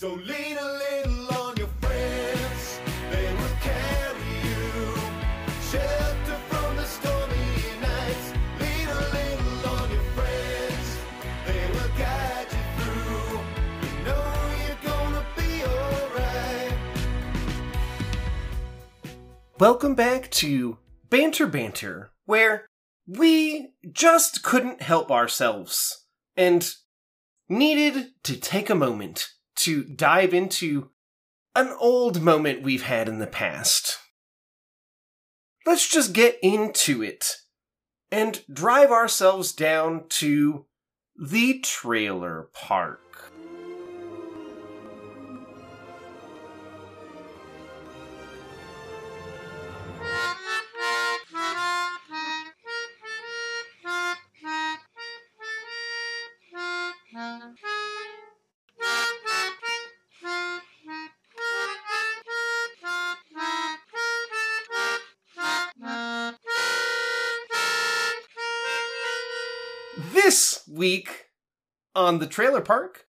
So lean a little on your friends, they will carry you. Shelter from the stormy nights. Lean a little on your friends, they will guide you through. You know you're gonna be alright. Welcome back to Banter Banter, where we just couldn't help ourselves and needed to take a moment to dive into an old moment we've had in the past. Let's just get into it and drive ourselves down to the trailer park. Week on the trailer park,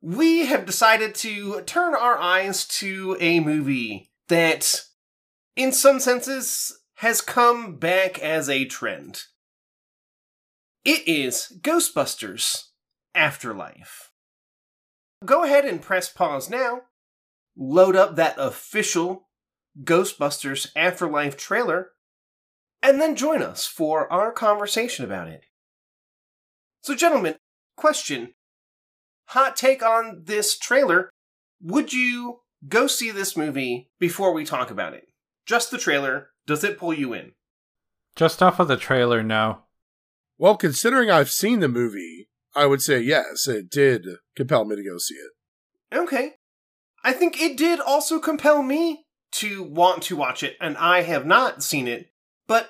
we have decided to turn our eyes to a movie that, in some senses, has come back as a trend. It is Ghostbusters Afterlife. Go ahead and press pause now, load up that official Ghostbusters Afterlife trailer, and then join us for our conversation about it. So, gentlemen, question. Hot take on this trailer. Would you go see this movie before we talk about it? Just the trailer. Does it pull you in? Just off of the trailer, no. Well, considering I've seen the movie, I would say yes, it did compel me to go see it. Okay. I think it did also compel me to want to watch it, and I have not seen it, but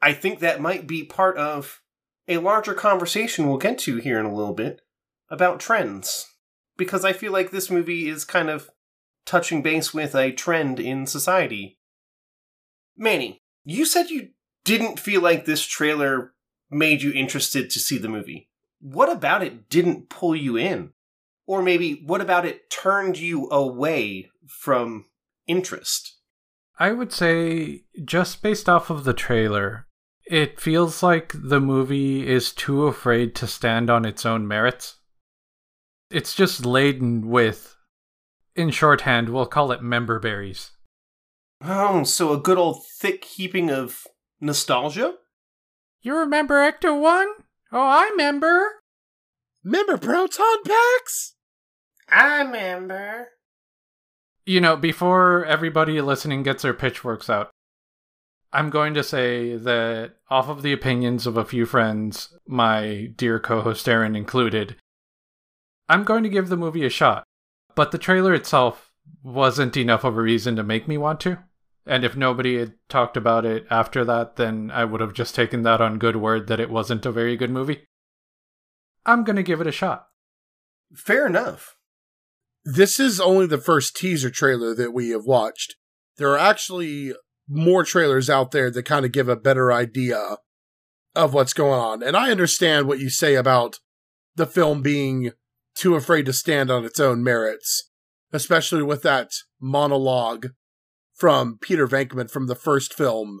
I think that might be part of a larger conversation we'll get to here in a little bit about trends. Because I feel like this movie is kind of touching base with a trend in society. Manny, you said you didn't feel like this trailer made you interested to see the movie. What about it didn't pull you in? Or maybe what about it turned you away from interest? I would say, just based off of the trailer, it feels like the movie is too afraid to stand on its own merits. It's just laden with, in shorthand, we'll call it member berries. Oh, so a good old thick heaping of nostalgia? You remember Ecto 1? Oh, I remember. Member Proton Packs? I remember. You know, before everybody listening gets their pitchforks out, I'm going to say that off of the opinions of a few friends, my dear co host Aaron included, I'm going to give the movie a shot. But the trailer itself wasn't enough of a reason to make me want to. And if nobody had talked about it after that, then I would have just taken that on good word that it wasn't a very good movie. I'm going to give it a shot. Fair enough. This is only the first teaser trailer that we have watched. There are actually more trailers out there that kind of give a better idea of what's going on. And I understand what you say about the film being too afraid to stand on its own merits, especially with that monologue from Peter Venkman from the first film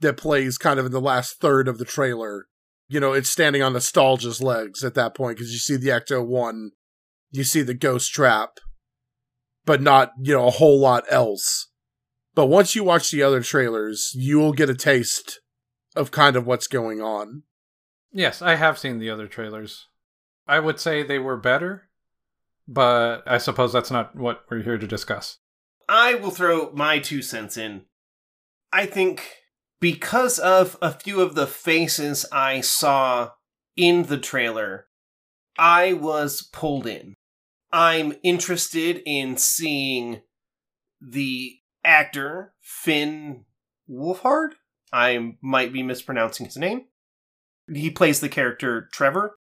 that plays kind of in the last third of the trailer. You know, it's standing on nostalgia's legs at that point because you see the Ecto 1, you see the ghost trap, but not, you know, a whole lot else. But once you watch the other trailers, you will get a taste of kind of what's going on. Yes, I have seen the other trailers. I would say they were better, but I suppose that's not what we're here to discuss. I will throw my two cents in. I think because of a few of the faces I saw in the trailer, I was pulled in. I'm interested in seeing the actor Finn Wolfhard. I might be mispronouncing his name. He plays the character Trevor.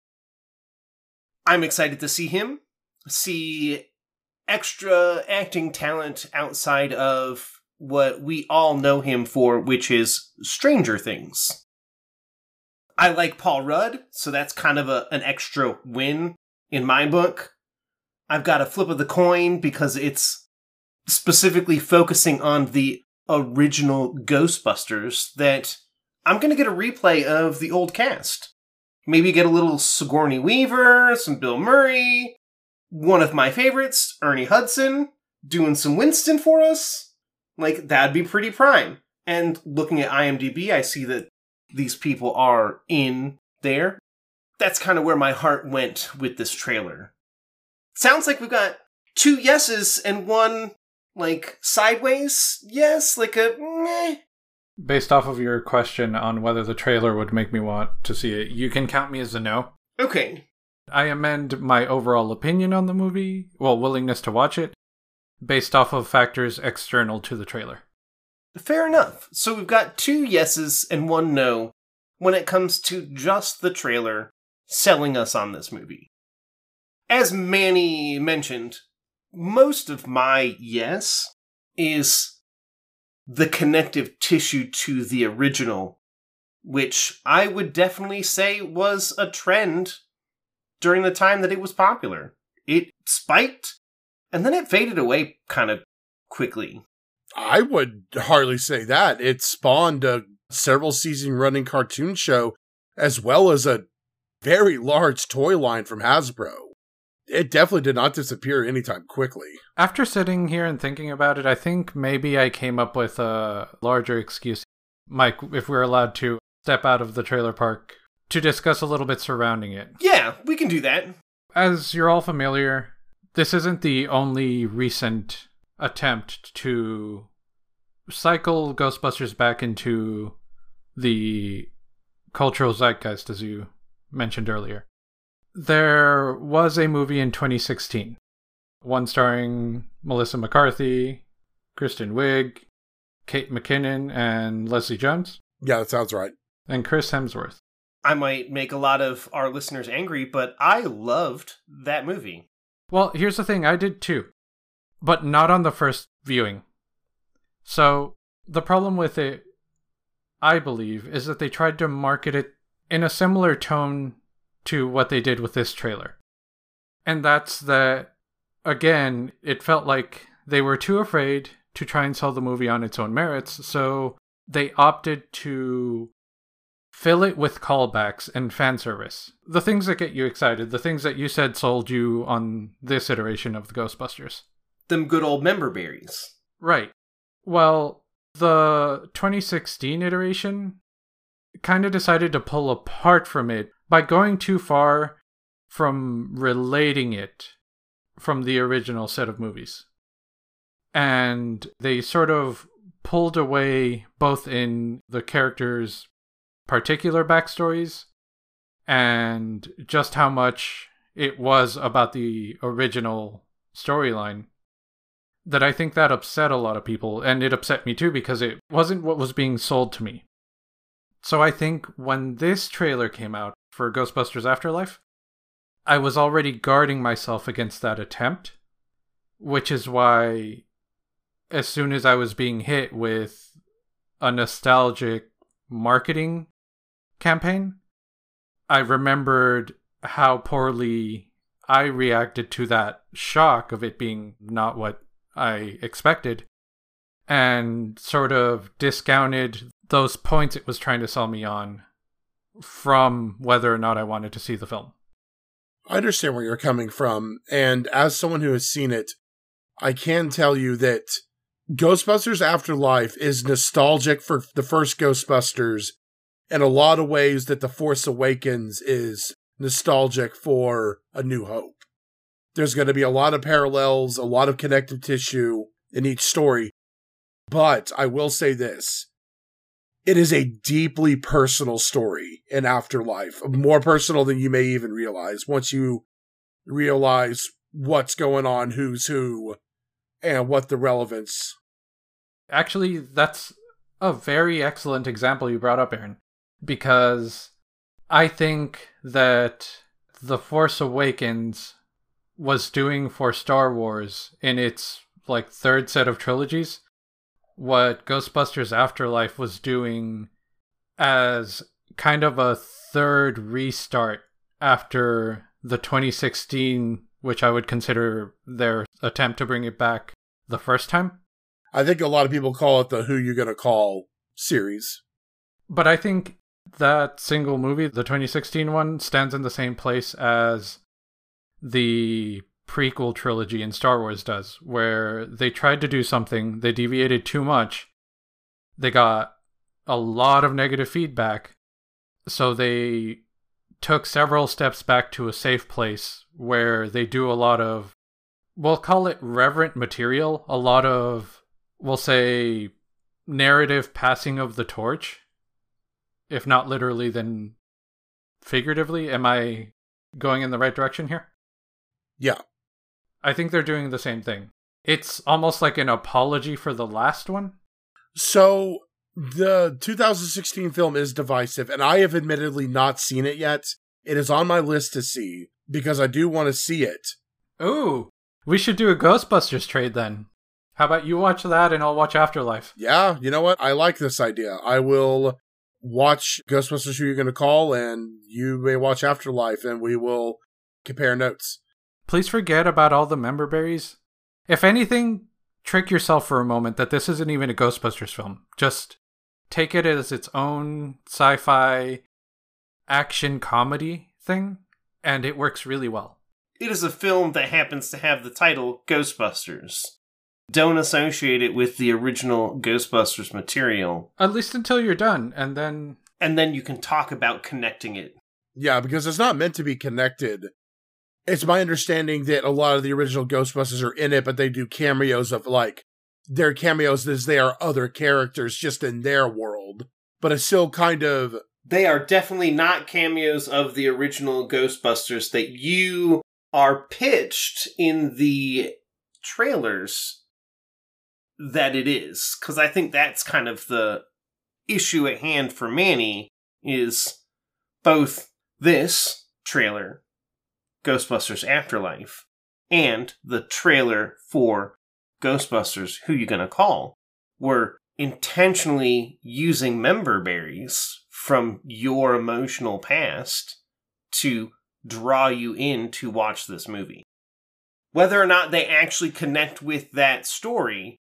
I'm excited to see him, see extra acting talent outside of what we all know him for, which is Stranger Things. I like Paul Rudd, so that's kind of a, an extra win in my book. I've got a flip of the coin because it's specifically focusing on the original Ghostbusters that I'm going to get a replay of the old cast. Maybe get a little Sigourney Weaver, some Bill Murray, one of my favorites, Ernie Hudson, doing some Winston for us. Like, that'd be pretty prime. And looking at IMDb, I see that these people are in there. That's kind of where my heart went with this trailer. Sounds like we've got two yeses and one, like, sideways yes, like a meh. Based off of your question on whether the trailer would make me want to see it, you can count me as a no. Okay, I amend my overall opinion on the movie, well, willingness to watch it, based off of factors external to the trailer. Fair enough. So we've got two yeses and one no when it comes to just the trailer selling us on this movie. As Manny mentioned, most of my yes is the connective tissue to the original, which I would definitely say was a trend during the time that it was popular. It spiked and then it faded away kind of quickly. I would hardly say that. It spawned a several season running cartoon show as well as a very large toy line from Hasbro. It definitely did not disappear anytime quickly. After sitting here and thinking about it, I think maybe I came up with a larger excuse. Mike, if we're allowed to step out of the trailer park to discuss a little bit surrounding it. Yeah, we can do that. As you're all familiar, this isn't the only recent attempt to cycle Ghostbusters back into the cultural zeitgeist, as you mentioned earlier. There was a movie in 2016, one starring Melissa McCarthy, Kristen Wiig, Kate McKinnon, and Leslie Jones, Yeah, that sounds right. and Chris Hemsworth. I might make a lot of our listeners angry, but I loved that movie. Well, here's the thing I did too, but not on the first viewing. So, the problem with it, I believe, is that they tried to market it in a similar tone to what they did with this trailer. And that's that, again, it felt like they were too afraid to try and sell the movie on its own merits, so they opted to fill it with callbacks and fan service. The things that get you excited, the things that you said sold you on this iteration of the Ghostbusters. Them good old member berries. Right. Well, the 2016 iteration kind of decided to pull apart from it by going too far from relating it from the original set of movies. And they sort of pulled away both in the characters' particular backstories and just how much it was about the original storyline that I think that upset a lot of people, and it upset me too because it wasn't what was being sold to me. So I think when this trailer came out for Ghostbusters Afterlife, I was already guarding myself against that attempt, which is why as soon as I was being hit with a nostalgic marketing campaign, I remembered how poorly I reacted to that shock of it being not what I expected and sort of discounted those points it was trying to sell me on from whether or not I wanted to see the film. I understand where you're coming from. And as someone who has seen it, I can tell you that Ghostbusters Afterlife is nostalgic for the first Ghostbusters in a lot of ways that The Force Awakens is nostalgic for A New Hope. There's going to be a lot of parallels, a lot of connective tissue in each story. But I will say this it is a deeply personal story in Afterlife, more personal than you may even realize once you realize what's going on, who's who, and what the relevance. Actually, that's a very excellent example you brought up, Aaron, because I think that The Force Awakens was doing for Star Wars in its like third set of trilogies what Ghostbusters Afterlife was doing as kind of a third restart after the 2016 which I would consider their attempt to bring it back the first time. I think a lot of people call it the Who You Gonna Call series. But I think that single movie, the 2016 one, stands in the same place as the prequel trilogy in Star Wars does, where they tried to do something, they deviated too much, they got a lot of negative feedback, so they took several steps back to a safe place where they do a lot of, we'll call it reverent material, a lot of, we'll say, narrative passing of the torch. If not literally, then figuratively. Am I going in the right direction here? Yeah. I think they're doing the same thing. It's almost like an apology for the last one. So the 2016 film is divisive, and I have admittedly not seen it yet. It is on my list to see because I do want to see it. Ooh, we should do a Ghostbusters trade then. How about you watch that and I'll watch Afterlife? Yeah, you know what? I like this idea. I will watch Ghostbusters Who You're Gonna Call, and you may watch Afterlife, and we will compare notes. Please forget about all the member berries. If anything, trick yourself for a moment that this isn't even a Ghostbusters film. Just take it as its own sci fi action comedy thing, and it works really well. It is a film that happens to have the title Ghostbusters. Don't associate it with the original Ghostbusters material, At least until you're done, and then and then you can talk about connecting it. Yeah, because it's not meant to be connected. It's my understanding that a lot of the original Ghostbusters are in it, but they do cameos of like their cameos as they are other characters just in their world. But it's still kind of They are definitely not cameos of the original Ghostbusters that you are pitched in the trailers that it is. Because I think that's kind of the issue at hand for Manny is both this trailer, Ghostbusters Afterlife, and the trailer for Ghostbusters Who You Gonna Call were intentionally using member berries from your emotional past to draw you in to watch this movie. Whether or not they actually connect with that story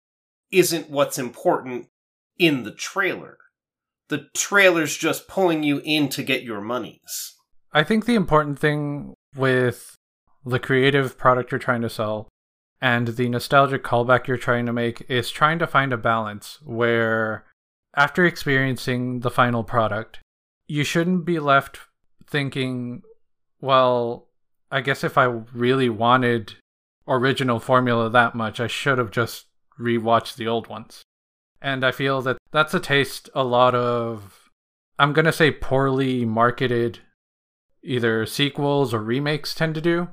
isn't what's important in the trailer. The trailer's just pulling you in to get your monies. I think the important thing with the creative product you're trying to sell and the nostalgic callback you're trying to make is trying to find a balance where, after experiencing the final product, you shouldn't be left thinking, well, I guess if I really wanted original formula that much, I should have just rewatched the old ones. And I feel that that's a taste a lot of, I'm going to say, poorly marketed either sequels or remakes tend to do.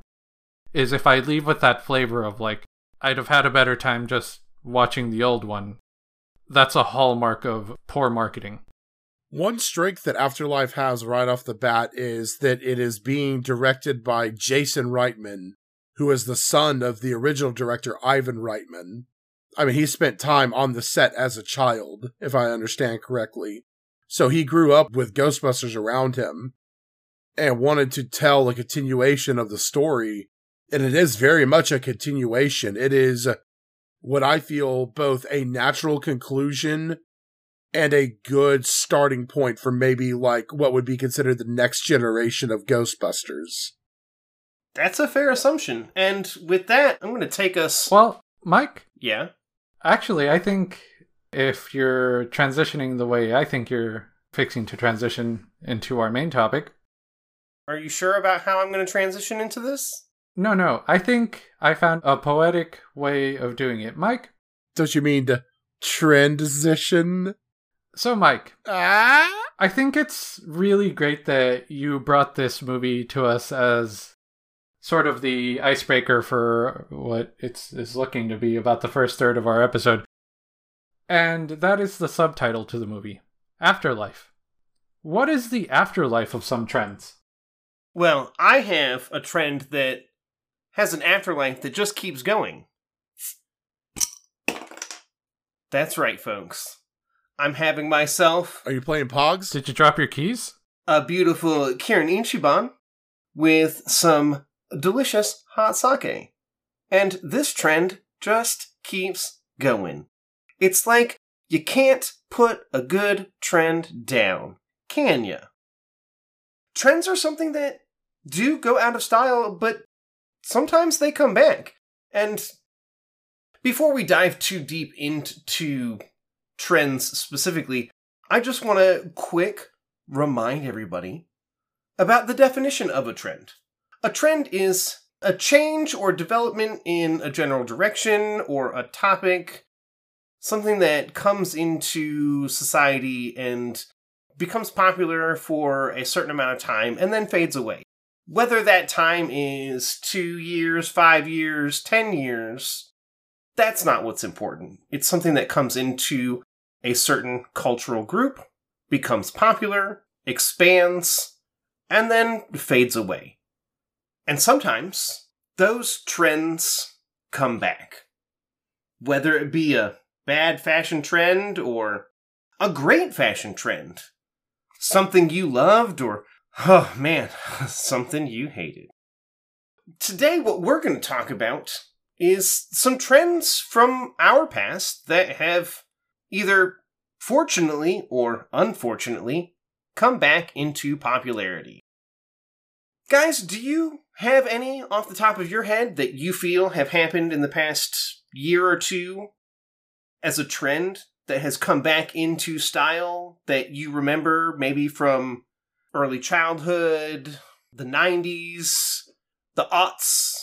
Is if I leave with that flavor of like, I'd have had a better time just watching the old one. That's a hallmark of poor marketing. one strength that Afterlife has right off the bat is that it is being directed by Jason Reitman, who is the son of the original director Ivan Reitman. I mean, he spent time on the set as a child, if I understand correctly. So he grew up with Ghostbusters around him and wanted to tell a continuation of the story. And it is very much a continuation. It is what I feel both a natural conclusion and a good starting point for maybe like what would be considered the next generation of Ghostbusters. That's a fair assumption. And with that, I'm going to take us. Well, Mike, Yeah. actually, I think if you're transitioning the way I think you're fixing to transition into our main topic, Are you sure about how I'm going to transition into this? no, no, I think I found a poetic way of doing it. Mike, Don't you mean to transition? so Mike, Ah? I think it's really great that you brought this movie to us as sort of the icebreaker for what it's is looking to be about the first third of our episode. And that is the subtitle to the movie Afterlife. What is the afterlife of some trends? Well, I have a trend that has an afterlife that just keeps going. That's right, folks. I'm having myself Are you playing Pogs? Did you drop your keys? a beautiful Kirin Ichiban with some delicious hot sake. And this trend just keeps going. It's like you can't put a good trend down, can ya? Trends are something that do go out of style, but sometimes they come back. And before we dive too deep into trends specifically, I just want to quick remind everybody about the definition of a trend. A trend is a change or development in a general direction or a topic, something that comes into society and becomes popular for a certain amount of time and then fades away. Whether that time is two years, five years, ten years, that's not what's important. It's something that comes into a certain cultural group, becomes popular, expands, and then fades away. And sometimes those trends come back. Whether it be a bad fashion trend or a great fashion trend. Something you loved or, oh man, something you hated. Today, what we're going to talk about is some trends from our past that have either fortunately or unfortunately come back into popularity. Guys, do you have any off the top of your head that you feel have happened in the past year or two as a trend that has come back into style that you remember maybe from early childhood, the 90s, the aughts,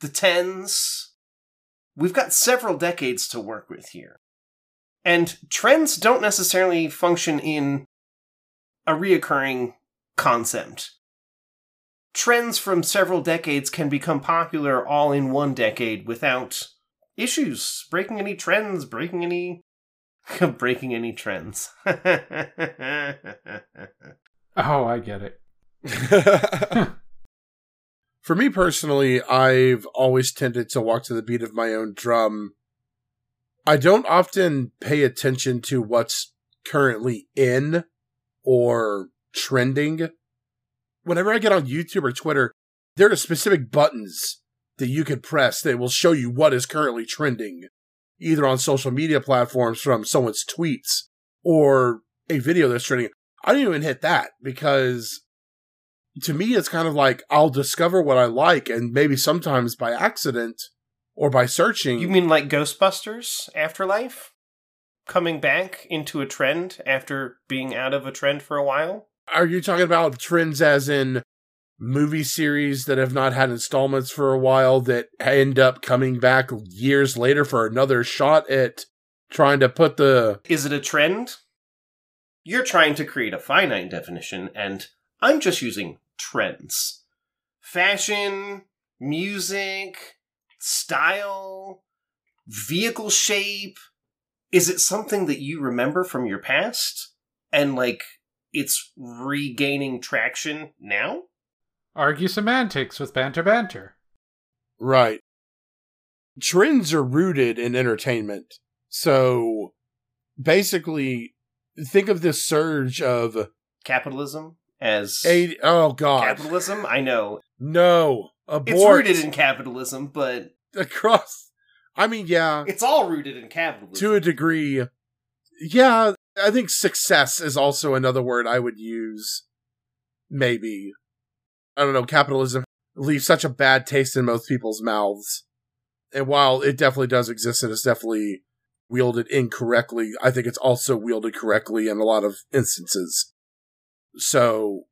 the 10s? We've got several decades to work with here. And trends don't necessarily function in a reoccurring concept. Trends from several decades can become popular all in one decade without issues, breaking any trends, breaking any breaking any trends. Oh, I get it. For me personally, I've always tended to walk to the beat of my own drum. I don't often pay attention to what's currently in or trending. Whenever I get on YouTube or Twitter, there are specific buttons that you can press that will show you what is currently trending, either on social media platforms from someone's tweets or a video that's trending. I didn't even hit that because to me, it's kind of like I'll discover what I like, and maybe sometimes by accident or by searching. you mean like Ghostbusters Afterlife? Coming back into a trend after being out of a trend for a while? Are you talking about trends as in movie series that have not had installments for a while that end up coming back years later for another shot at trying to put the Is it a trend? You're trying to create a finite definition, and I'm just using trends. Fashion, music, style, vehicle shape. Is it something that you remember from your past? And like it's regaining traction now? Argue semantics with banter banter. right. Trends are rooted in entertainment. So basically think of this surge of Capitalism as a oh god. capitalism? I know. No. Abort. It's rooted in capitalism, but across I mean, yeah, it's all rooted in capitalism. to a degree. Yeah, I think success is also another word I would use. Maybe. I don't know, capitalism leaves such a bad taste in most people's mouths. And while it definitely does exist and is definitely wielded incorrectly, I think it's also wielded correctly in a lot of instances. So,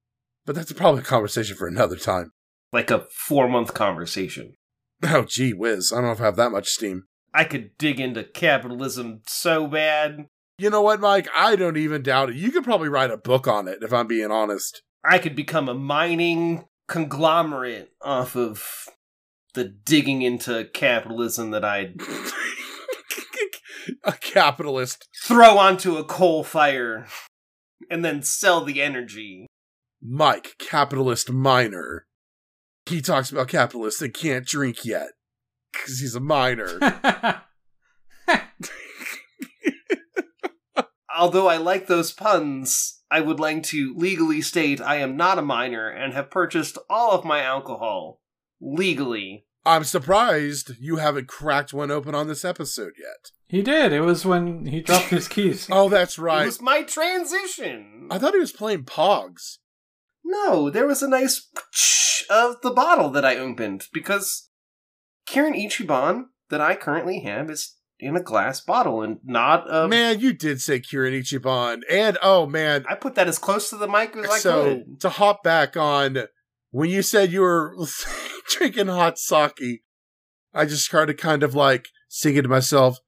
but that's probably a conversation for another time. like a four month conversation. Oh, gee whiz. I don't know if I have that much steam. I could dig into capitalism so bad. You know what, Mike? I don't even doubt it. You could probably write a book on it, if I'm being honest. I could become a mining conglomerate off of the digging into capitalism that I'd a capitalist. throw onto a coal fire and then sell the energy. Mike, capitalist miner. He talks about capitalists that can't drink yet. Because he's a miner. Although I like those puns, I would like to legally state I am not a minor and have purchased all of my alcohol legally. I'm surprised you haven't cracked one open on this episode yet. He did. It was when he dropped his keys. Oh, that's right. It was my transition. I thought he was playing Pogs. No, there was a nice of the bottle that I opened because Kirin Ichiban that I currently have is in a glass bottle and not a. man, you did say Kirin Ichiban. And oh man, I put that as close to the mic as I so could. to hop back on when you said you were drinking hot sake, I just started kind of like singing to myself,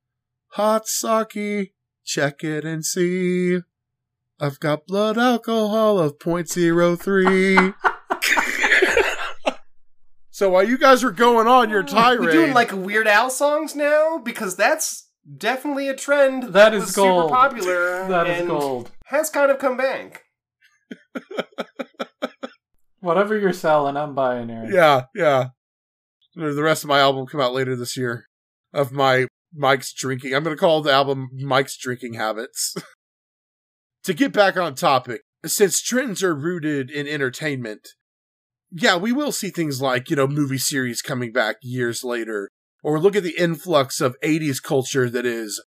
"Hot sake, check it and see. I've got blood alcohol of 0.03. so while you guys are going on your tirade, We doing like Weird Al songs now because that's definitely a trend That is was gold. super popular. That is and gold. Has kind of come back. Whatever you're selling, I'm buying, Aaron. Yeah, yeah. The rest of my album come out later this year of my Mike's drinking. I'm going to call the album Mike's Drinking Habits. to get back on topic, since trends are rooted in entertainment, yeah, we will see things like, you know, movie series coming back years later, or look at the influx of 80s culture that is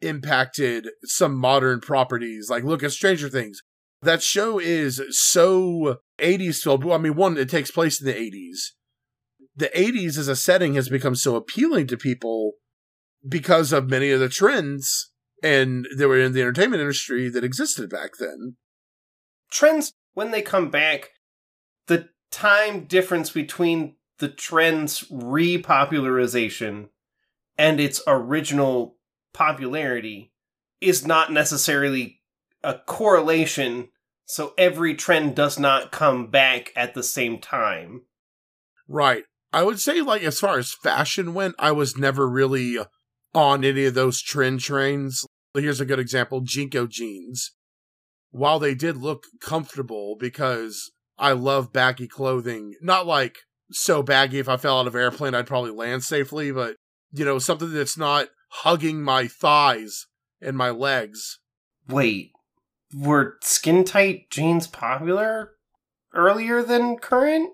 impacted some modern properties. Like, look at Stranger Things. That show is so 80s filled. I mean, one, it takes place in the 80s. The 80s as a setting has become so appealing to people because of many of the trends and that were in the entertainment industry that existed back then. Trends, when they come back, time difference between the trend's repopularization and its original popularity is not necessarily a correlation, so every trend does not come back at the same time. Right. I would say, like, as far as fashion went, I was never really on any of those trend trains. Here's a good example JNCO jeans. While they did look comfortable because I love baggy clothing, not like so baggy if I fell out of an airplane, I'd probably land safely, but, you know, something that's not hugging my thighs and my legs. Wait, were skin tight jeans popular earlier than current?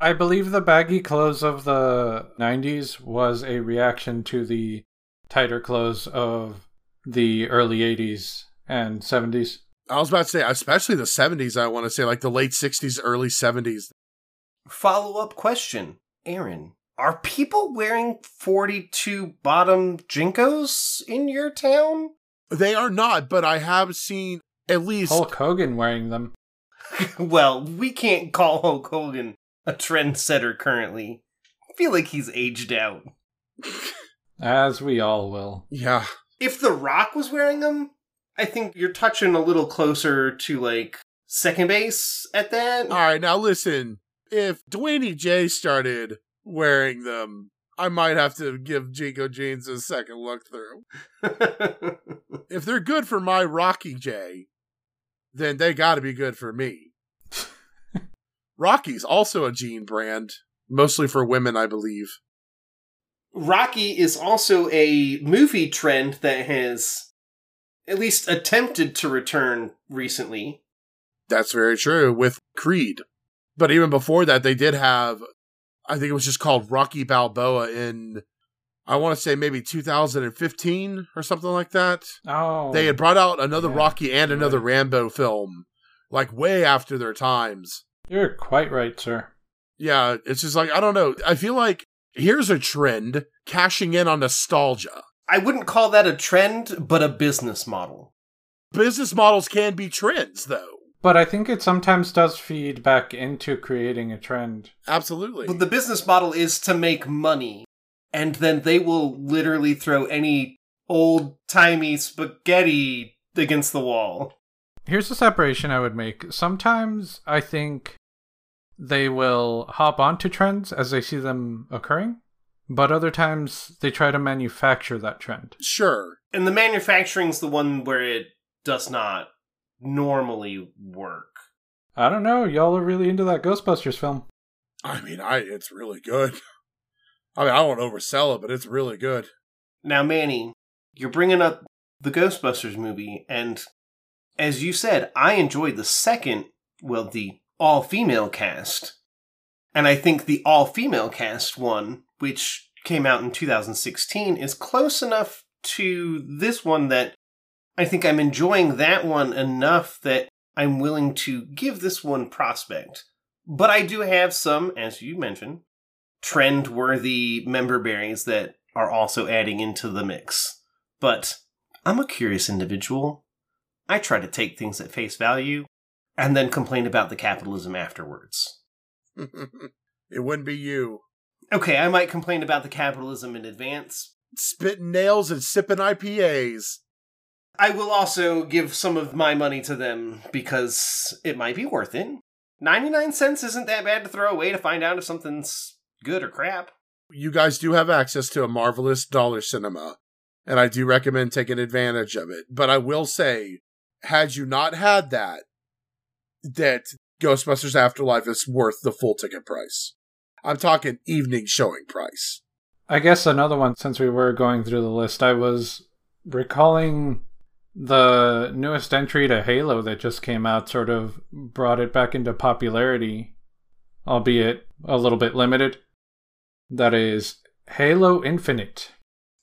I believe the baggy clothes of the 90s was a reaction to the tighter clothes of the early 80s and 70s. I was about to say, especially the 70s, I want to say, like the late 60s, early 70s. Follow up question Aaron, are people wearing 42 bottom JNCOs in your town? They are not, but I have seen at least Hulk Hogan wearing them. well, we can't call Hulk Hogan a trendsetter currently. I feel like he's aged out. As we all will. Yeah. If The Rock was wearing them, I think you're touching a little closer to like second base at that. All right, now listen. If Dwayne J started wearing them, I might have to give JNCO jeans a second look through. If they're good for my Rocky J, then they got to be good for me. Rocky's also a jean brand, mostly for women, I believe. Rocky is also a movie trend that has at least attempted to return recently. That's very true with Creed. But even before that, they did have, I think it was just called Rocky Balboa in, I want to say maybe 2015 or something like that. Oh. They had brought out another yeah, Rocky and another right. Rambo film, like way after their times. You're quite right, sir. Yeah, it's just like, I don't know. I feel like here's a trend cashing in on nostalgia. I wouldn't call that a trend, but a business model. Business models can be trends, though. But I think it sometimes does feed back into creating a trend. Absolutely. But the business model is to make money, and then they will literally throw any old timey spaghetti against the wall. Here's the separation I would make. Sometimes I think they will hop onto trends as they see them occurring, but other times they try to manufacture that trend. sure. And the manufacturing's the one where it does not normally work. I don't know. Y'all are really into that Ghostbusters film. I mean, I it's really good. I mean, I won't oversell it, but it's really good. Now, Manny, you're bringing up the Ghostbusters movie, and as you said, I enjoyed the second, well, the all female cast. And I think the all female cast one, which came out in 2016, is close enough to this one that I think I'm enjoying that one enough that I'm willing to give this one prospect. But I do have some, as you mentioned, trend worthy member berries that are also adding into the mix. But I'm a curious individual. I try to take things at face value and then complain about the capitalism afterwards. it wouldn't be you. Okay, I might complain about the capitalism in advance. Spitting nails and sipping IPAs. I will also give some of my money to them because it might be worth it. 99 cents isn't that bad to throw away to find out if something's good or crap. You guys do have access to a marvelous dollar cinema, and I do recommend taking advantage of it. But I will say, had you not had that, that Ghostbusters Afterlife is worth the full ticket price. I'm talking evening showing price. I guess another one, since we were going through the list, I was recalling the newest entry to Halo that just came out sort of brought it back into popularity, albeit a little bit limited. That is Halo Infinite.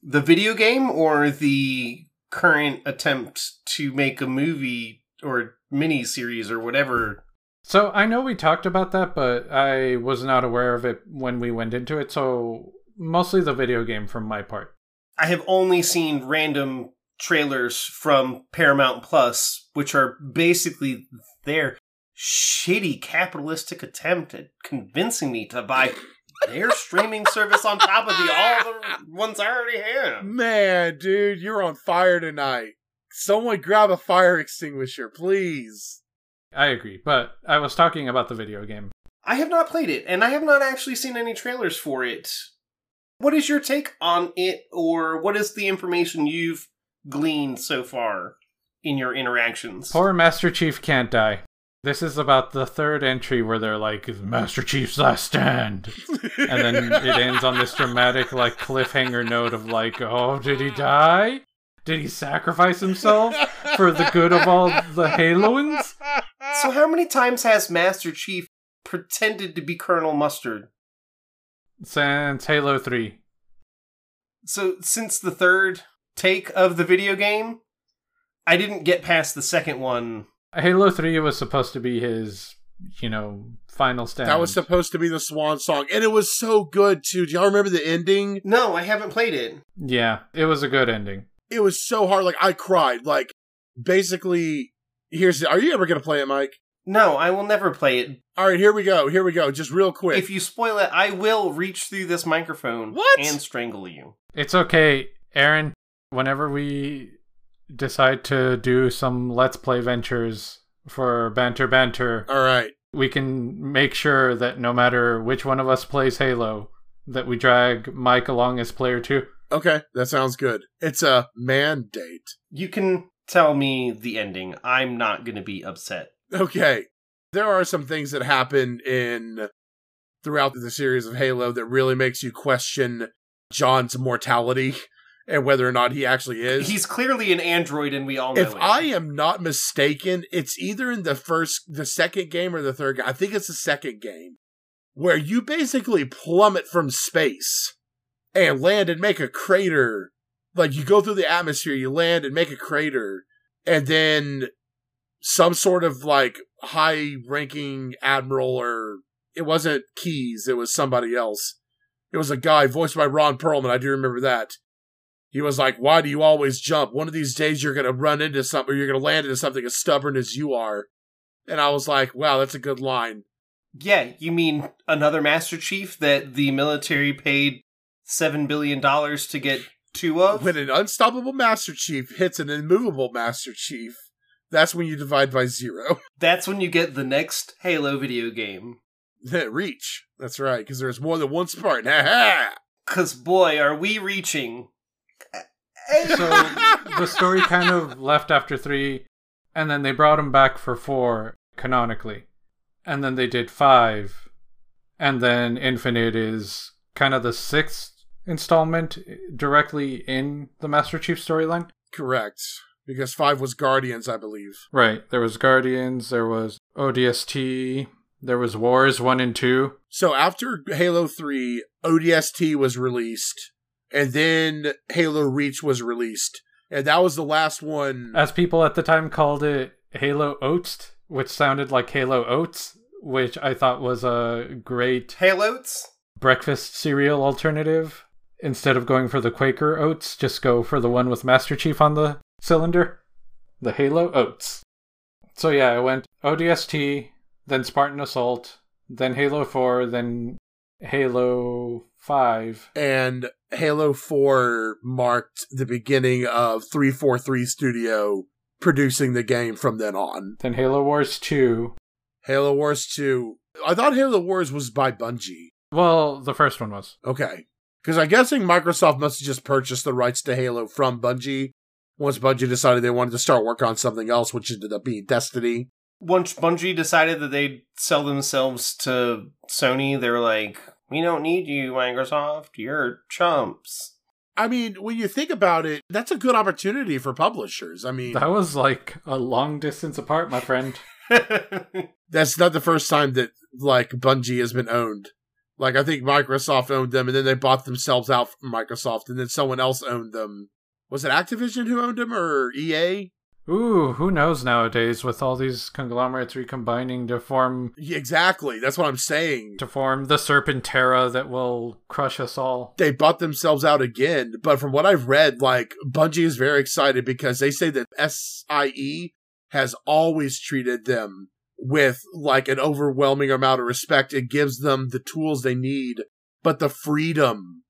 The video game or the current attempt to make a movie or mini series or whatever. So I know we talked about that, but I was not aware of it when we went into it. So mostly the video game from my part. I have only seen random trailers from Paramount Plus, which are basically their shitty capitalistic attempt at convincing me to buy their streaming service on top of the all the ones I already have. Man, dude, you're on fire tonight. Someone grab a fire extinguisher, please. I agree, but I was talking about the video game. I have not played it, and I have not actually seen any trailers for it. What is your take on it, or what is the information you've gleaned so far in your interactions? Poor Master Chief can't die. This is about the third entry where they're like, Master Chief's last stand. and then it ends on this dramatic, like, cliffhanger note of, like, oh, did he die? Did he sacrifice himself for the good of all the Haloans? So, how many times has Master Chief pretended to be Colonel Mustard? Since Halo 3. So, since the third take of the video game, I didn't get past the second one. Halo 3 was supposed to be his, you know, final stand. That was supposed to be the swan song, and it was so good too. Do y'all remember the ending? No, I haven't played it. Yeah, it was a good ending. It was so hard. Like I cried. Like basically, here's. The, are you ever gonna play it, Mike? No, I will never play it. All right, here we go. Here we go. Just real quick. If you spoil it, I will reach through this microphone What? and strangle you. It's okay, Aaron. Whenever we decide to do some Let's Play ventures for Banter Banter, All right. we can make sure that no matter which one of us plays Halo, that we drag Mike along as player two. Okay, that sounds good. It's a mandate. You can tell me the ending. I'm not going to be upset. Okay. There are some things that happen in throughout the series of Halo that really makes you question John's mortality and whether or not he actually is. He's clearly an android, and we all know if it. I am not mistaken, it's either in the first, the second game or the third game. I think it's the second game where you basically plummet from space and land and make a crater. Like you go through the atmosphere, you land and make a crater, and then some sort of like high ranking admiral or it wasn't Keyes, it was somebody else. It was a guy voiced by Ron Perlman. I do remember that. He was like, Why do you always jump? One of these days you're going to run into something or you're going to land into something as stubborn as you are. And I was like, Wow, that's a good line. yeah, you mean another Master Chief that the military paid $7 billion to get two of? When an unstoppable Master Chief hits an immovable Master Chief, that's when you divide by zero. That's when you get the next Halo video game. That reach. That's right, because there's more than one Spartan. Ha ha! Because, boy, are we reaching. So the story kind of left after three, and then they brought him back for four canonically, and then they did five, and then Infinite is kind of the sixth installment directly in the Master Chief storyline. Correct. Because five was Guardians, I believe. Right. There was Guardians. There was ODST. There was Wars 1 and 2. So after Halo 3, ODST was released, and then Halo Reach was released. And that was the last one. As people at the time called it Halo Oats, which sounded like Halo Oats, which I thought was a great Halo Oats? breakfast cereal alternative. Instead of going for the Quaker Oats, just go for the one with Master Chief on the cylinder. The Halo Oats. So yeah, I went ODST, then Spartan Assault, then Halo 4, then Halo 5. and Halo 4 marked the beginning of 343 Studio producing the game from then on. Then Halo Wars 2. Halo Wars 2. I thought Halo Wars was by Bungie. Well, the first one was. Okay. Because I'm guessing Microsoft must have just purchased the rights to Halo from Bungie once Bungie decided they wanted to start work on something else, which ended up being Destiny. Once Bungie decided that they'd sell themselves to Sony, they were like, we don't need you, Microsoft. You're chumps. I mean, when you think about it, that's a good opportunity for publishers. I mean, That was like a long distance apart, my friend. that's not the first time that like Bungie has been owned. Like I think Microsoft owned them, and then they bought themselves out from Microsoft, and then someone else owned them. Was it Activision who owned them, or EA? Ooh, who knows nowadays with all these conglomerates recombining to form exactly. That's what I'm saying. to form the Serpentera that will crush us all. They bought themselves out again, but from what I've read, like Bungie is very excited because they say that SIE has always treated them with like an overwhelming amount of respect. It gives them the tools they need, but the freedom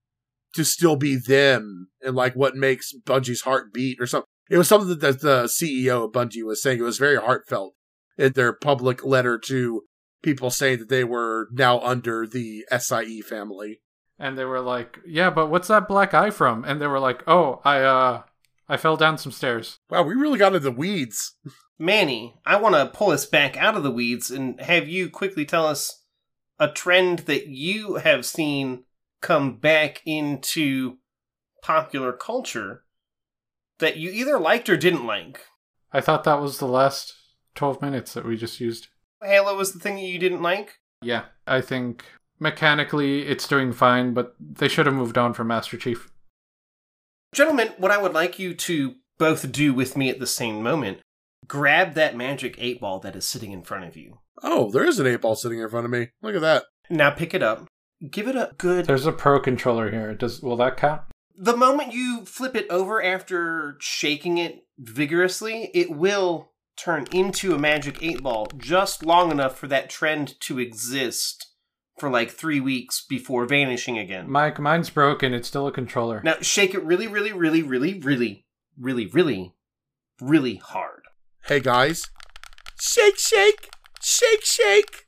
to still be them and like what makes Bungie's heart beat or something. It was something that the CEO of Bungie was saying. It was very heartfelt in their public letter to people saying that they were now under the SIE family. And they were like, "Yeah, but what's that black eye from?" And they were like, "Oh, I uh I fell down some stairs." Wow, we really got into the weeds. Manny, I want to pull us back out of the weeds and have you quickly tell us a trend that you have seen come back into popular culture that you either liked or didn't like. I thought that was the last 12 minutes that we just used. Halo was the thing that you didn't like? Yeah, I think mechanically it's doing fine, but they should have moved on from Master Chief. Gentlemen, what I would like you to both do with me at the same moment grab that magic eight ball that is sitting in front of you. Oh, there is an eight ball sitting in front of me. Look at that. Now pick it up. Give it a good. There's a pro controller here. Does will that count? The moment you flip it over after shaking it vigorously, it will turn into a magic eight ball just long enough for that trend to exist for like three weeks before vanishing again. Mike, mine's broken. It's still a controller. Now shake it really, really, really, really, really, really, really, really hard. Hey guys. Shake, shake, shake, shake.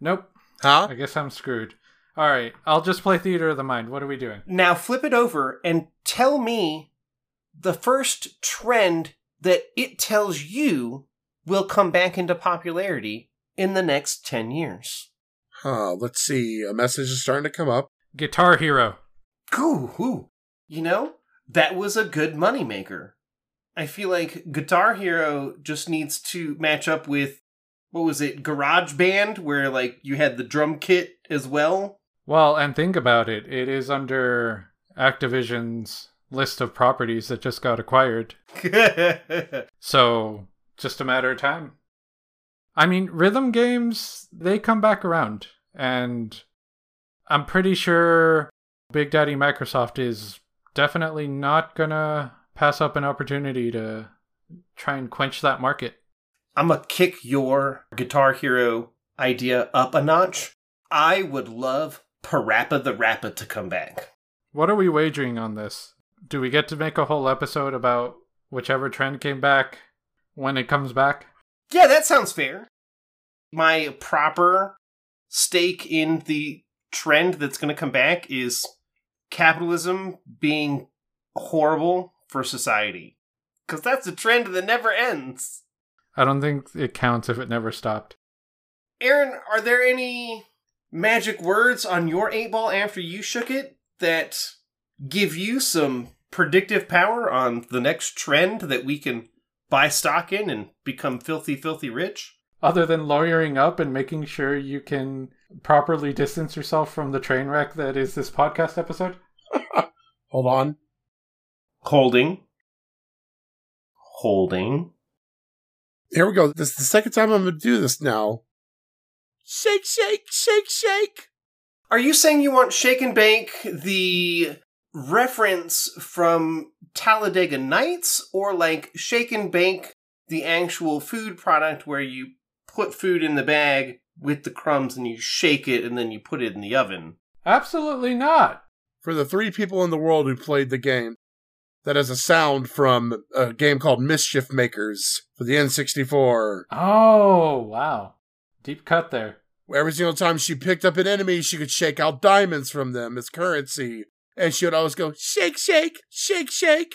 Nope. Huh? I guess I'm screwed. All right, I'll just play Theater of the Mind. What are we doing? Now flip it over and tell me the first trend that it tells you will come back into popularity in the next 10 years. Huh, let's see. A message is starting to come up. Guitar Hero. Ooh, ooh. You know, that was a good moneymaker. I feel like Guitar Hero just needs to match up with, what was it, Garage Band, where like you had the drum kit as well. Well, and think about it. It is under Activision's list of properties that just got acquired. So, just a matter of time. I mean, rhythm games, they come back around. And I'm pretty sure Big Daddy Microsoft is definitely not gonna pass up an opportunity to try and quench that market. I'm gonna kick your Guitar Hero idea up a notch. I would love PaRappa the Rapper to come back. What are we wagering on this? Do we get to make a whole episode about whichever trend came back when it comes back? Yeah, that sounds fair. My proper stake in the trend that's going to come back is capitalism being horrible for society. Because that's a trend that never ends. I don't think it counts if it never stopped. Aaron, are there any magic words on your eight ball after you shook it that give you some predictive power on the next trend that we can buy stock in and become filthy, filthy rich? other than lawyering up and making sure you can properly distance yourself from the train wreck that is this podcast episode? Hold on. Holding. Holding. Here we go. This is the second time I'm going to do this now. Shake, shake, shake, shake. Are you saying you want Shake and Bake the reference from Talladega Nights, or like Shake and Bake the actual food product where you put food in the bag with the crumbs and you shake it and then you put it in the oven? Absolutely not. For the three people in the world who played the game, that is a sound from a game called Mischief Makers for the N64. Oh, wow. Deep cut there. Every single time she picked up an enemy, she could shake out diamonds from them as currency. And she would always go, shake, shake, shake, shake.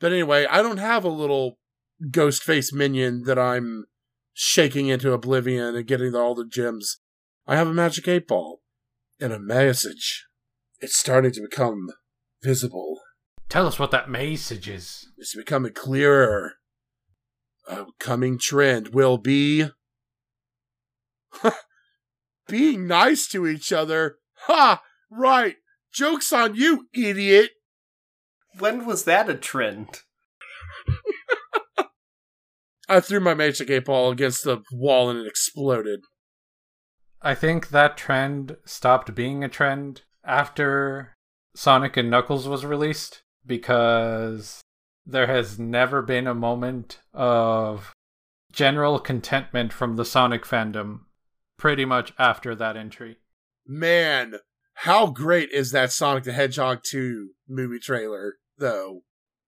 But anyway, I don't have a little ghost face minion that I'm shaking into oblivion and getting all the gems. I have a magic eight ball and a message. It's starting to become visible. Tell us what that message is. It's becoming clearer. A coming trend will be being nice to each other. Ha! Right. Joke's on you, idiot. When was that a trend? I threw my magic eight ball against the wall and it exploded. I think that trend stopped being a trend after Sonic and Knuckles was released because there has never been a moment of general contentment from the Sonic fandom pretty much after that entry. Man, how great is that Sonic the Hedgehog 2 movie trailer, though?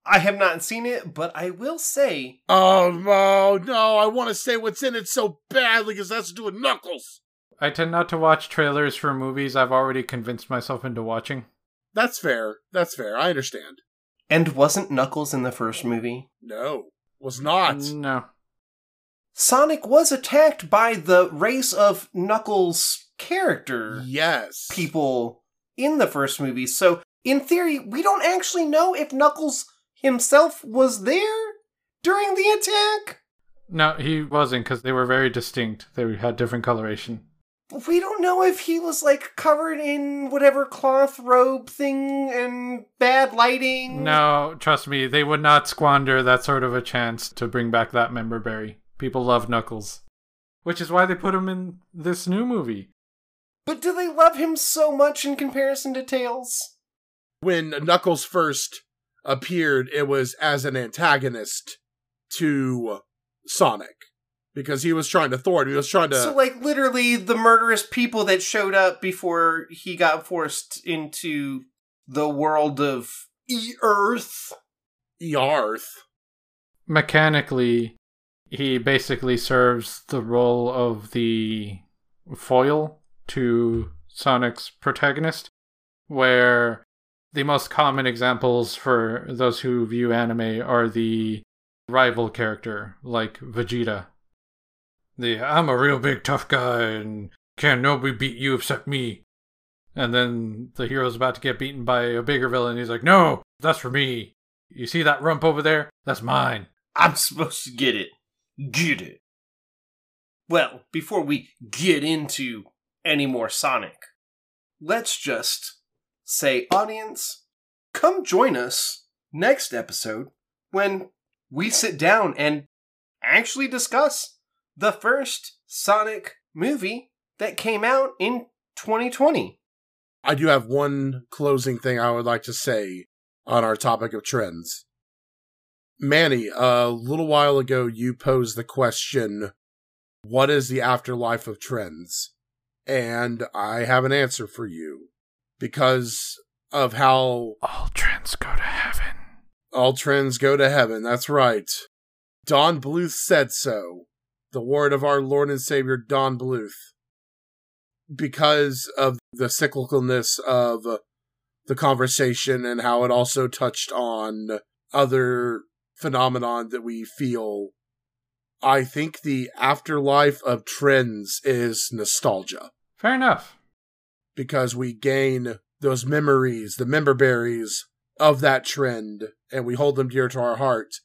I have not seen it, but I will say Oh, no, no, I want to say what's in it so badly because that's to do with Knuckles. I tend not to watch trailers for movies I've already convinced myself into watching. That's fair. That's fair. I understand. And wasn't Knuckles in the first movie? No, was not. No. Sonic was attacked by the race of Knuckles' character Yes. people in the first movie. So, in theory, we don't actually know if Knuckles himself was there during the attack. No, he wasn't because they were very distinct. They had different coloration. We don't know if he was like covered in whatever cloth robe thing and bad lighting. No, trust me, they would not squander that sort of a chance to bring back that member berry. People love Knuckles. Which is why they put him in this new movie. But do they love him so much in comparison to Tails? when Knuckles first appeared, it was as an antagonist to Sonic because he was trying to thwart. He was trying to. So, like, literally, the murderous people that showed up before he got forced into the world of E Earth. Yarth. Mechanically, he basically serves the role of the foil to Sonic's protagonist, where the most common examples for those who view anime are the rival character, like Vegeta. The I'm a real big tough guy and can't nobody beat you except me. And then the hero's about to get beaten by a bigger villain. He's like, No, that's for me. You see that rump over there? That's mine. I'm supposed to get it. Get it. Well, before we get into any more Sonic, let's just say, audience, come join us next episode when we sit down and actually discuss the first Sonic movie that came out in 2020. I do have one closing thing I would like to say on our topic of trends. Manny, a little while ago, you posed the question What is the afterlife of trends? And I have an answer for you. Because of how All trends go to heaven. all trends go to heaven. That's right. Don Bluth said so. The word of our Lord and Savior, Don Bluth. Because of the cyclicalness of the conversation and how it also touched on other phenomenon that we feel, I think the afterlife of trends is nostalgia Fair enough. because we gain those memories, the member berries of that trend, and we hold them dear to our heart.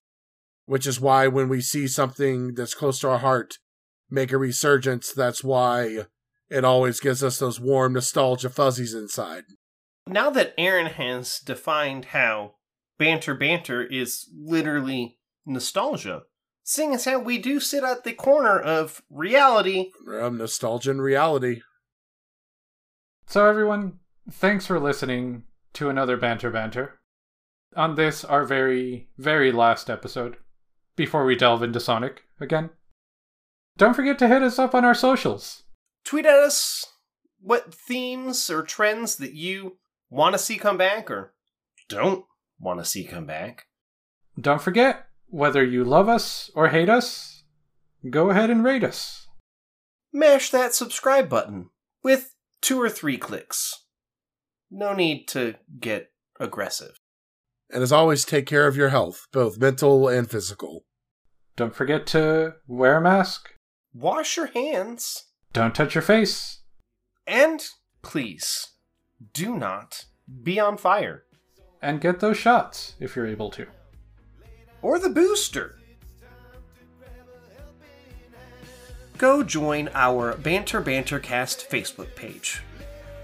Which is why when we see something that's close to our heart make a resurgence. That's why it always gives us those warm nostalgia fuzzies inside. Now that Aaron has defined how banter banter is literally nostalgia, seeing as how we do sit at the corner of reality, Um, nostalgia and reality. So, everyone, thanks for listening to another Banter Banter. On this, our very, very last episode, before we delve into Sonic again. Don't forget to hit us up on our socials. tweet at us what themes or trends that you want to see come back or don't want to see come back. Don't forget, whether you love us or hate us, go ahead and rate us. Mash that subscribe button with two or three clicks. No need to get aggressive. And as always, take care of your health, both mental and physical. Don't forget to wear a mask. Wash your hands. Don't touch your face. And please, do not be on fire. And get those shots if you're able to. or the booster. Go join our Banter Bantercast Facebook page.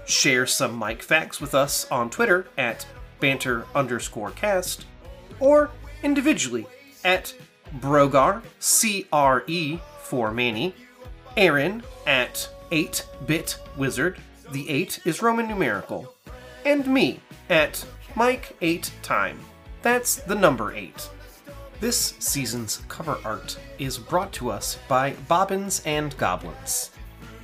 Share some Mike facts with us on Twitter at banter underscore cast, or individually at Brogar, C R E for Manny, Aaron at 8 Bit Wizard, the 8 is Roman numerical, and me at Mike 8 Time. That's the number 8. This season's cover art is brought to us by Bobbins and Goblins.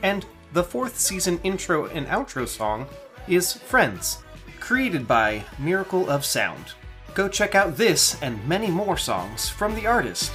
And the fourth season intro and outro song is Friends, created by Miracle of Sound. Go check out this and many more songs from the artist